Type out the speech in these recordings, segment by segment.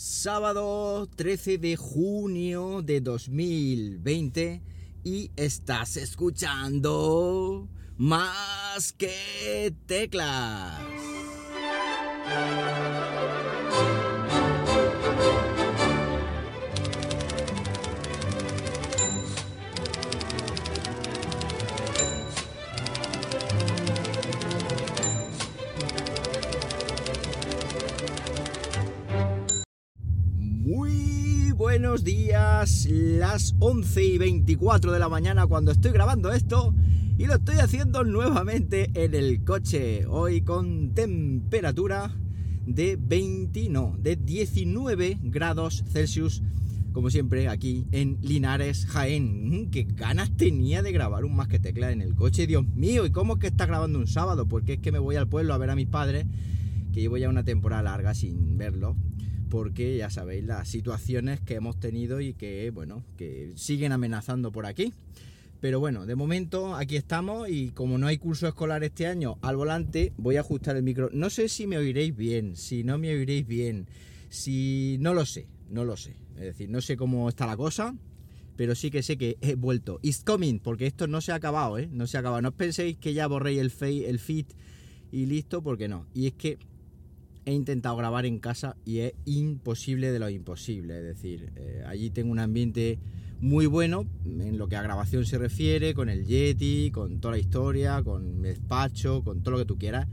Sábado 13 de junio de 2020 y estás escuchando más que teclas. Buenos días, las 11 y 24 de la mañana cuando estoy grabando esto y lo estoy haciendo nuevamente en el coche, hoy con temperatura de 20, no, de 19 grados Celsius, como siempre aquí en Linares, Jaén. Mm, Qué ganas tenía de grabar un más que tecla en el coche, Dios mío, ¿y cómo es que está grabando un sábado? Porque es que me voy al pueblo a ver a mis padres, que llevo ya una temporada larga sin verlos porque ya sabéis las situaciones que hemos tenido y que, bueno, que siguen amenazando por aquí. Pero bueno, de momento aquí estamos y como no hay curso escolar este año al volante, voy a ajustar el micro. No sé si me oiréis bien, si no me oiréis bien, si no lo sé, no lo sé. Es decir, no sé cómo está la cosa, pero sí que sé que he vuelto. It's coming, porque esto no se ha acabado, ¿eh? No se ha acabado. No os penséis que ya borréis el, el feed y listo, porque no. Y es que he intentado grabar en casa y es imposible de lo imposible. Es decir, eh, allí tengo un ambiente muy bueno en lo que a grabación se refiere, con el Yeti, con toda la historia, con mi despacho, con todo lo que tú quieras.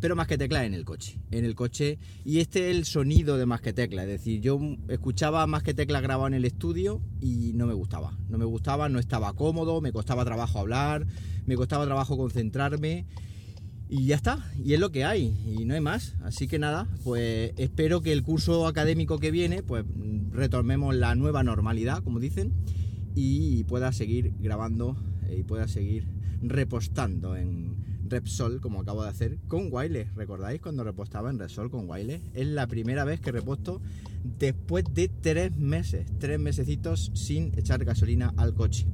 Pero más que tecla en el coche. En el coche. Y este es el sonido de más que tecla. Es decir, yo escuchaba más que tecla grabado en el estudio y no me gustaba. No me gustaba, no estaba cómodo, me costaba trabajo hablar, me costaba trabajo concentrarme. Y ya está, y es lo que hay, y no hay más. Así que nada, pues espero que el curso académico que viene, pues retomemos la nueva normalidad, como dicen, y pueda seguir grabando eh, y pueda seguir repostando en Repsol, como acabo de hacer, con Wireless. ¿Recordáis cuando repostaba en Repsol con Wireless? Es la primera vez que reposto después de tres meses, tres mesecitos sin echar gasolina al coche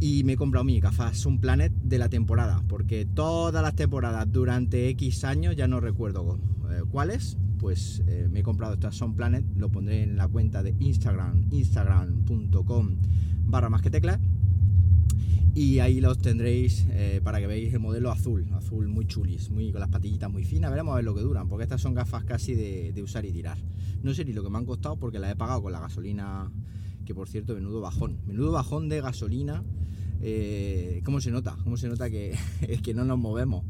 y me he comprado mi gafas Sun Planet de la temporada, porque todas las temporadas durante X años, ya no recuerdo eh, cuáles, pues eh, me he comprado estas Sun Planet, lo pondré en la cuenta de Instagram, instagram.com barra más que teclas, y ahí los tendréis eh, para que veáis el modelo azul, azul muy chulis, muy, con las patillitas muy finas, veremos a ver lo que duran, porque estas son gafas casi de usar y tirar. No sé ni lo que me han costado porque las he pagado con la gasolina, que por cierto, menudo bajón, menudo bajón de gasolina. Eh, ¿Cómo se nota? ¿Cómo se nota que, que no nos movemos?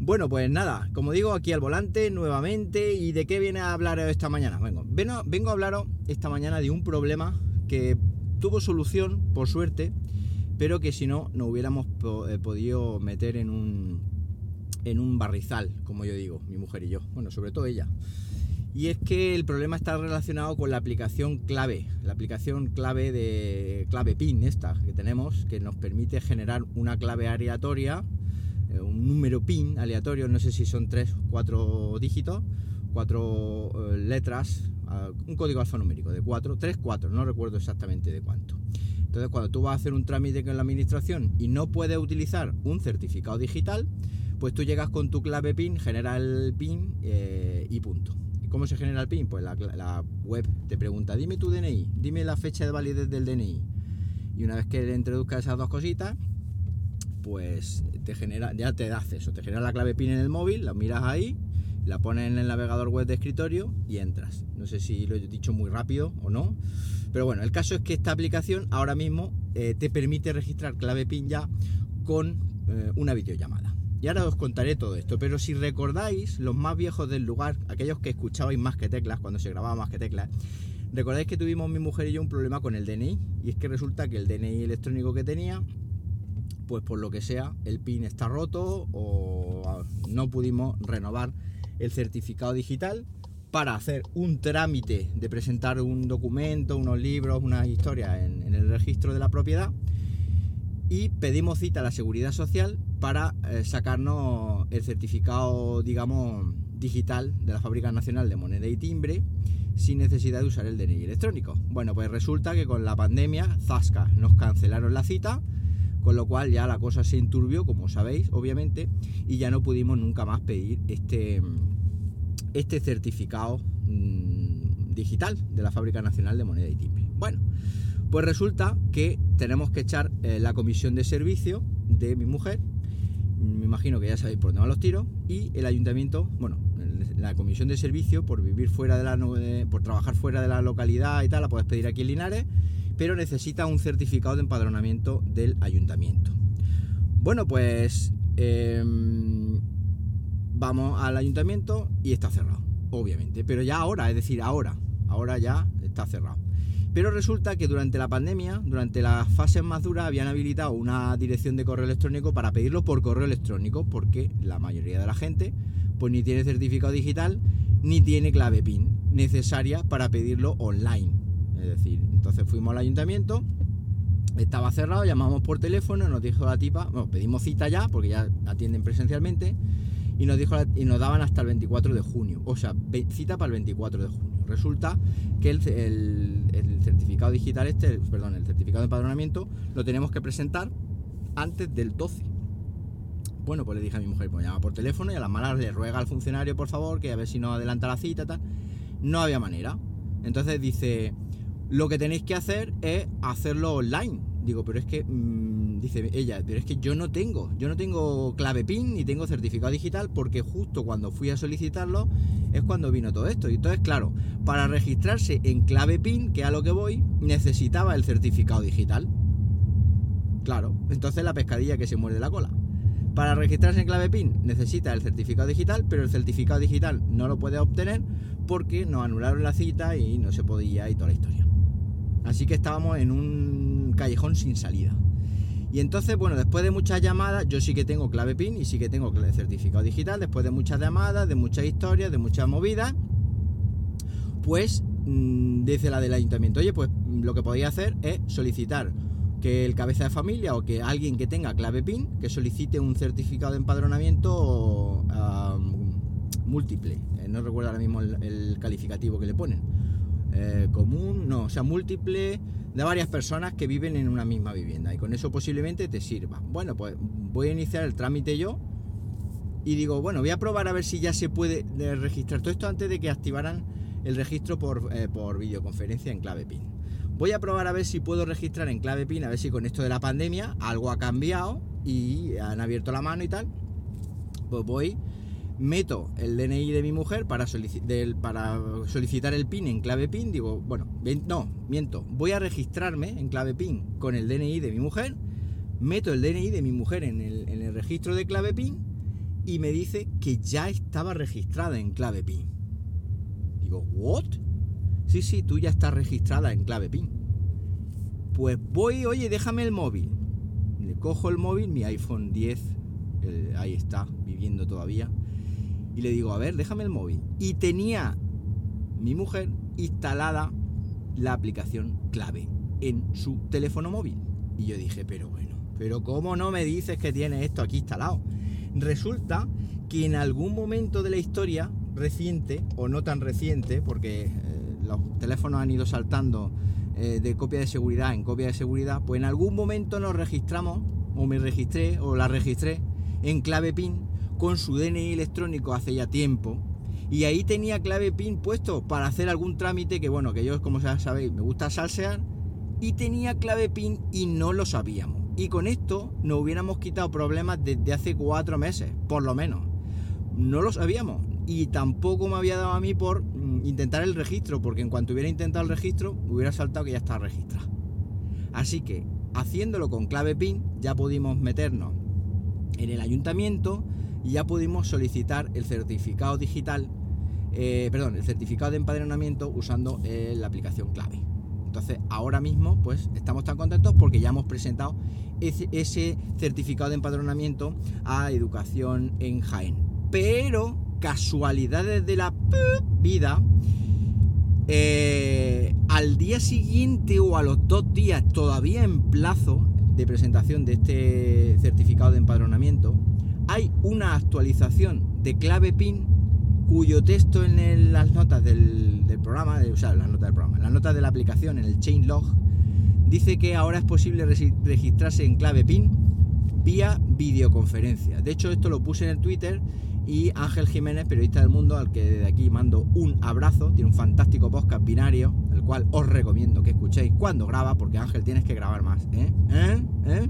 Bueno, pues nada, como digo, aquí al volante nuevamente. ¿Y de qué viene a hablar esta mañana? Vengo, vengo, a hablaros esta mañana de un problema que tuvo solución, por suerte, pero que si no, no hubiéramos eh, podido meter en un, en un barrizal, como yo digo, mi mujer y yo. Bueno, sobre todo ella. Y es que el problema está relacionado con la aplicación clave, la aplicación clave de clave PIN esta que tenemos, que nos permite generar una clave aleatoria, eh, un número PIN aleatorio, no sé si son tres, cuatro dígitos, cuatro eh, letras, un código alfanumérico de cuatro, tres, cuatro, no recuerdo exactamente de cuánto. Entonces, cuando tú vas a hacer un trámite con la administración y no puedes utilizar un certificado digital, pues tú llegas con tu clave PIN, genera el PIN eh, y punto. ¿Y cómo se genera el PIN? Pues la web te pregunta, dime tu DNI, dime la fecha de validez del DNI. Y una vez que le introduzcas esas dos cositas, pues te genera, ya te da acceso, te genera la clave PIN en el móvil, la miras ahí, la pones en el navegador web de escritorio y entras. No sé si lo he dicho muy rápido o no, pero bueno, el caso es que esta aplicación ahora mismo eh, te permite registrar clave PIN ya con eh, una videollamada. Y ahora os contaré todo esto, pero si recordáis, los más viejos del lugar, aquellos que escuchabais más que teclas, cuando se grababa más que teclas, recordáis que tuvimos mi mujer y yo un problema con el DNI, y es que resulta que el DNI electrónico que tenía, pues por lo que sea, el PIN está roto o no pudimos renovar el certificado digital para hacer un trámite de presentar un documento, unos libros, unas historias en, en el registro de la propiedad. Y pedimos cita a la seguridad social para eh, sacarnos el certificado, digamos, digital de la Fábrica Nacional de Moneda y Timbre sin necesidad de usar el DNI electrónico. Bueno, pues resulta que con la pandemia, Zasca, nos cancelaron la cita, con lo cual ya la cosa se enturbió, como sabéis, obviamente, y ya no pudimos nunca más pedir este, este certificado mm, digital de la Fábrica Nacional de Moneda y Timbre. Bueno, pues resulta que tenemos que echar eh, la comisión de servicio de mi mujer, me imagino que ya sabéis por dónde van los tiros, y el ayuntamiento, bueno, la comisión de servicio por vivir fuera de la por trabajar fuera de la localidad y tal, la puedes pedir aquí en Linares, pero necesita un certificado de empadronamiento del ayuntamiento. Bueno, pues em, vamos al ayuntamiento y está cerrado, obviamente, pero ya ahora, es decir, ahora, ahora ya está cerrado. Pero resulta que durante la pandemia, durante las fases más duras, habían habilitado una dirección de correo electrónico para pedirlo por correo electrónico, porque la mayoría de la gente pues ni tiene certificado digital ni tiene clave PIN necesaria para pedirlo online. Es decir, entonces fuimos al ayuntamiento, estaba cerrado, llamamos por teléfono, nos dijo la tipa, bueno, pedimos cita ya, porque ya atienden presencialmente, y nos dijo y nos daban hasta el 24 de junio, o sea, cita para el 24 de junio. Resulta que el, certificado digital este, perdón, el certificado de empadronamiento lo tenemos que presentar antes del 12. Bueno, pues le dije a mi mujer, pues llama por teléfono y a las malas le ruega al funcionario, por favor, que a ver si no adelanta la cita, tal. No había manera. Entonces dice, lo que tenéis que hacer es hacerlo online. Digo, pero es que, mm, dice ella, pero es que yo no tengo, yo no tengo clave PIN ni tengo certificado digital porque justo cuando fui a solicitarlo es cuando vino todo esto. Y entonces, claro, para registrarse en clave PIN, que a lo que voy, necesitaba el certificado digital. Claro, entonces la pescadilla que se muerde la cola. Para registrarse en clave PIN necesita el certificado digital, pero el certificado digital no lo puede obtener porque nos anularon la cita y no se podía y toda la historia. Así que estábamos en un callejón sin salida. Y entonces, bueno, después de muchas llamadas, yo sí que tengo clave PIN y sí que tengo certificado digital, después de muchas llamadas, de muchas historias, de muchas movidas, pues mm, dice la del ayuntamiento, oye, pues lo que podéis hacer es solicitar que el cabeza de familia o que alguien que tenga clave PIN, que solicite un certificado de empadronamiento múltiple. Eh, no recuerdo ahora mismo el calificativo que le ponen eh, común, no, o sea, múltiple de varias personas que viven en una misma vivienda y con eso posiblemente te sirva. Bueno, pues voy a iniciar el trámite yo y digo, bueno, voy a probar a ver si ya se puede eh, registrar todo esto antes de que activaran el registro por, eh, por videoconferencia en clave PIN. Voy a probar a ver si puedo registrar en clave PIN, a ver si con esto de la pandemia algo ha cambiado y han abierto la mano y tal. Pues voy meto el DNI de mi mujer para, solicitar el PIN en clave PIN, digo, bueno, no, miento, voy a registrarme en clave PIN con el DNI de mi mujer, meto el DNI de mi mujer en el, en el registro de clave PIN y me dice que ya estaba registrada en clave PIN. Digo, ¿what? Sí, sí, tú ya estás registrada en clave PIN. Pues voy, oye, déjame el móvil. Le cojo el móvil, mi iPhone 10, ahí está, viviendo todavía y le digo, a ver, déjame el móvil. Y tenía mi mujer instalada la aplicación clave en su teléfono móvil. Y yo dije, pero bueno, pero ¿cómo no me dices que tiene esto aquí instalado? Resulta que en algún momento de la historia reciente, o no tan reciente, porque eh, los teléfonos han ido saltando eh, de copia de seguridad en copia de seguridad, pues en algún momento nos registramos, o me registré, o la registré en clave PIN con su DNI electrónico hace ya tiempo y ahí tenía clave PIN puesto para hacer algún trámite que bueno, que yo como ya sabéis me gusta salsear y tenía clave PIN y no lo sabíamos. Y con esto nos hubiéramos quitado problemas desde hace cuatro meses, por lo menos. No lo sabíamos y tampoco me había dado a mí por mm, intentar el registro, porque en cuanto hubiera intentado el registro, hubiera saltado que ya está registrado. Así que, haciéndolo con clave PIN, ya pudimos meternos en el ayuntamiento, y ya pudimos solicitar el certificado digital, eh, perdón, el certificado de empadronamiento usando eh, la aplicación clave. Entonces, ahora mismo, pues estamos tan contentos porque ya hemos presentado ese, certificado de empadronamiento a Educación en Jaén. Pero, casualidades de la vida, eh, al día siguiente o a los dos días, todavía en plazo de presentación de este certificado de empadronamiento, hay una actualización de clave PIN cuyo texto en las notas del, programa, sea, las notas del programa, las notas de la aplicación, en el chain log, dice que ahora es posible registrarse en clave PIN vía videoconferencia. De hecho, esto lo puse en el Twitter y Ángel Jiménez, periodista del mundo, al que desde aquí mando un abrazo. Tiene un fantástico podcast binario, el cual os recomiendo que escuchéis cuando graba, porque Ángel tienes que grabar más. ¿eh? ¿Eh? ¿Eh?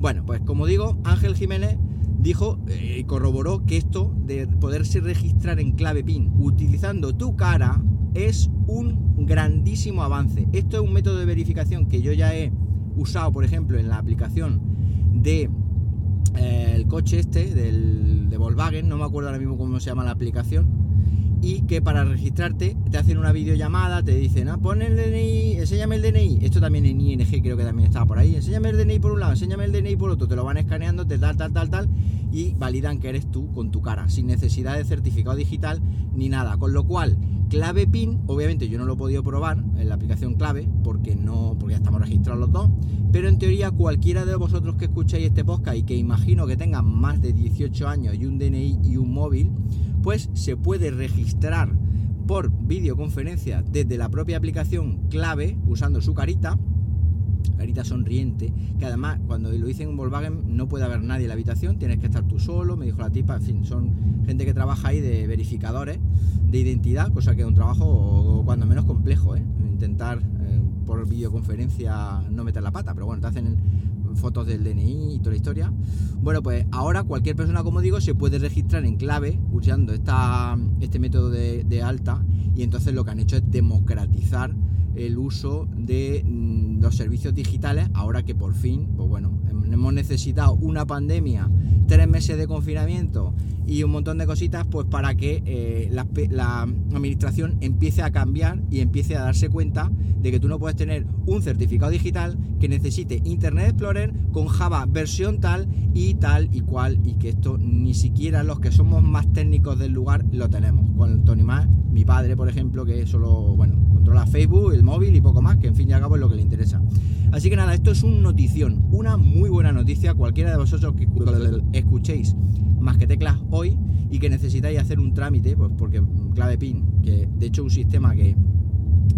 Bueno, pues como digo, Ángel Jiménez dijo y corroboró que esto de poderse registrar en clave PIN utilizando tu cara es un grandísimo avance. Esto es un método de verificación que yo ya he usado, por ejemplo, en la aplicación de el coche este del, de Volkswagen, no me acuerdo ahora mismo cómo se llama la aplicación, y que para registrarte te hacen una videollamada, te dicen, ah, pon el DNI, enséñame el DNI, esto también en ING creo que también estaba por ahí, enséñame el DNI por un lado, enséñame el DNI por otro, te lo van escaneando, te tal, tal, tal, tal, y validan que eres tú con tu cara, sin necesidad de certificado digital ni nada, con lo cual clave PIN, obviamente yo no lo he podido probar en la aplicación clave, porque no, porque ya estamos registrados los dos, pero en teoría cualquiera de vosotros que escuchéis este podcast y que imagino que tengan más de 18 años y un DNI y un móvil, pues se puede registrar por videoconferencia desde la propia aplicación clave usando su carita carita sonriente, que además cuando lo hice en Volkswagen no puede haber nadie en la habitación, tienes que estar tú solo, me dijo la tipa, en fin, son gente que trabaja ahí de verificadores de identidad, cosa que es un trabajo cuando menos complejo, ¿eh? intentar eh, por videoconferencia no meter la pata, pero bueno, te hacen fotos del DNI y toda la historia. Bueno, pues ahora cualquier persona, como digo, se puede registrar en clave usando esta, este método de, de alta y entonces lo que han hecho es democratizar el uso de mm, los servicios digitales ahora que por fin, pues bueno, hemos necesitado una pandemia, tres meses de confinamiento y un montón de cositas, pues para que eh, la, administración empiece a cambiar y empiece a darse cuenta de que tú no puedes tener un certificado digital que necesite Internet Explorer con Java versión tal y tal y cual y que esto ni siquiera los que somos más técnicos del lugar lo tenemos. Con Tony Más, mi padre, por ejemplo, que solo, bueno, controla Facebook, el móvil y poco más, que en fin y al cabo es lo que le interesa. Así que nada, esto es un notición, una muy buena noticia. Cualquiera de vosotros que escuchéis más que teclas hoy y que necesitáis hacer un trámite, pues porque clave PIN, que de hecho un sistema que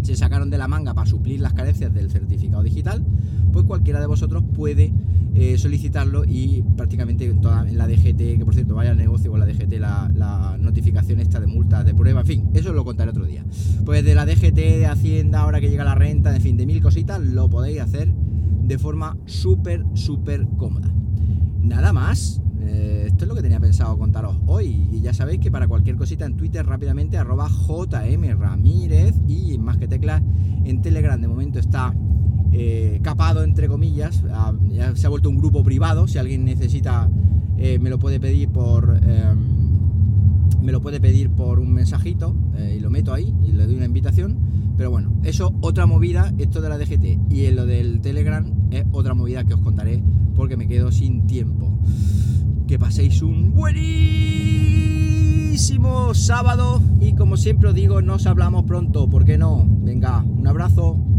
se sacaron de la manga para suplir las carencias del certificado digital, pues cualquiera de vosotros puede eh, solicitarlo y prácticamente en, toda, la DGT, que por cierto vaya al negocio con la DGT, la, la, notificación esta de multas de prueba, en fin, eso lo contaré otro día. Pues de la DGT, de Hacienda, ahora que llega la renta, en fin, de mil cositas, lo podéis hacer de forma súper, súper cómoda. Nada más, eh, esto es lo que tenía pensado contaros hoy. Y ya sabéis que para cualquier cosita en Twitter rápidamente arroba JM Ramírez y más que teclas en Telegram de momento está eh, capado entre comillas. Se ha vuelto un grupo privado. Si alguien necesita eh, me lo puede pedir por em, me lo puede pedir por un mensajito eh, y lo meto ahí y le doy una invitación. Pero bueno, eso otra movida, esto de la DGT y en lo del Telegram es otra movida que os contaré porque me quedo sin tiempo. Que paséis un buenísimo sábado y como siempre os digo, nos hablamos pronto, ¿por qué no? Venga, un abrazo.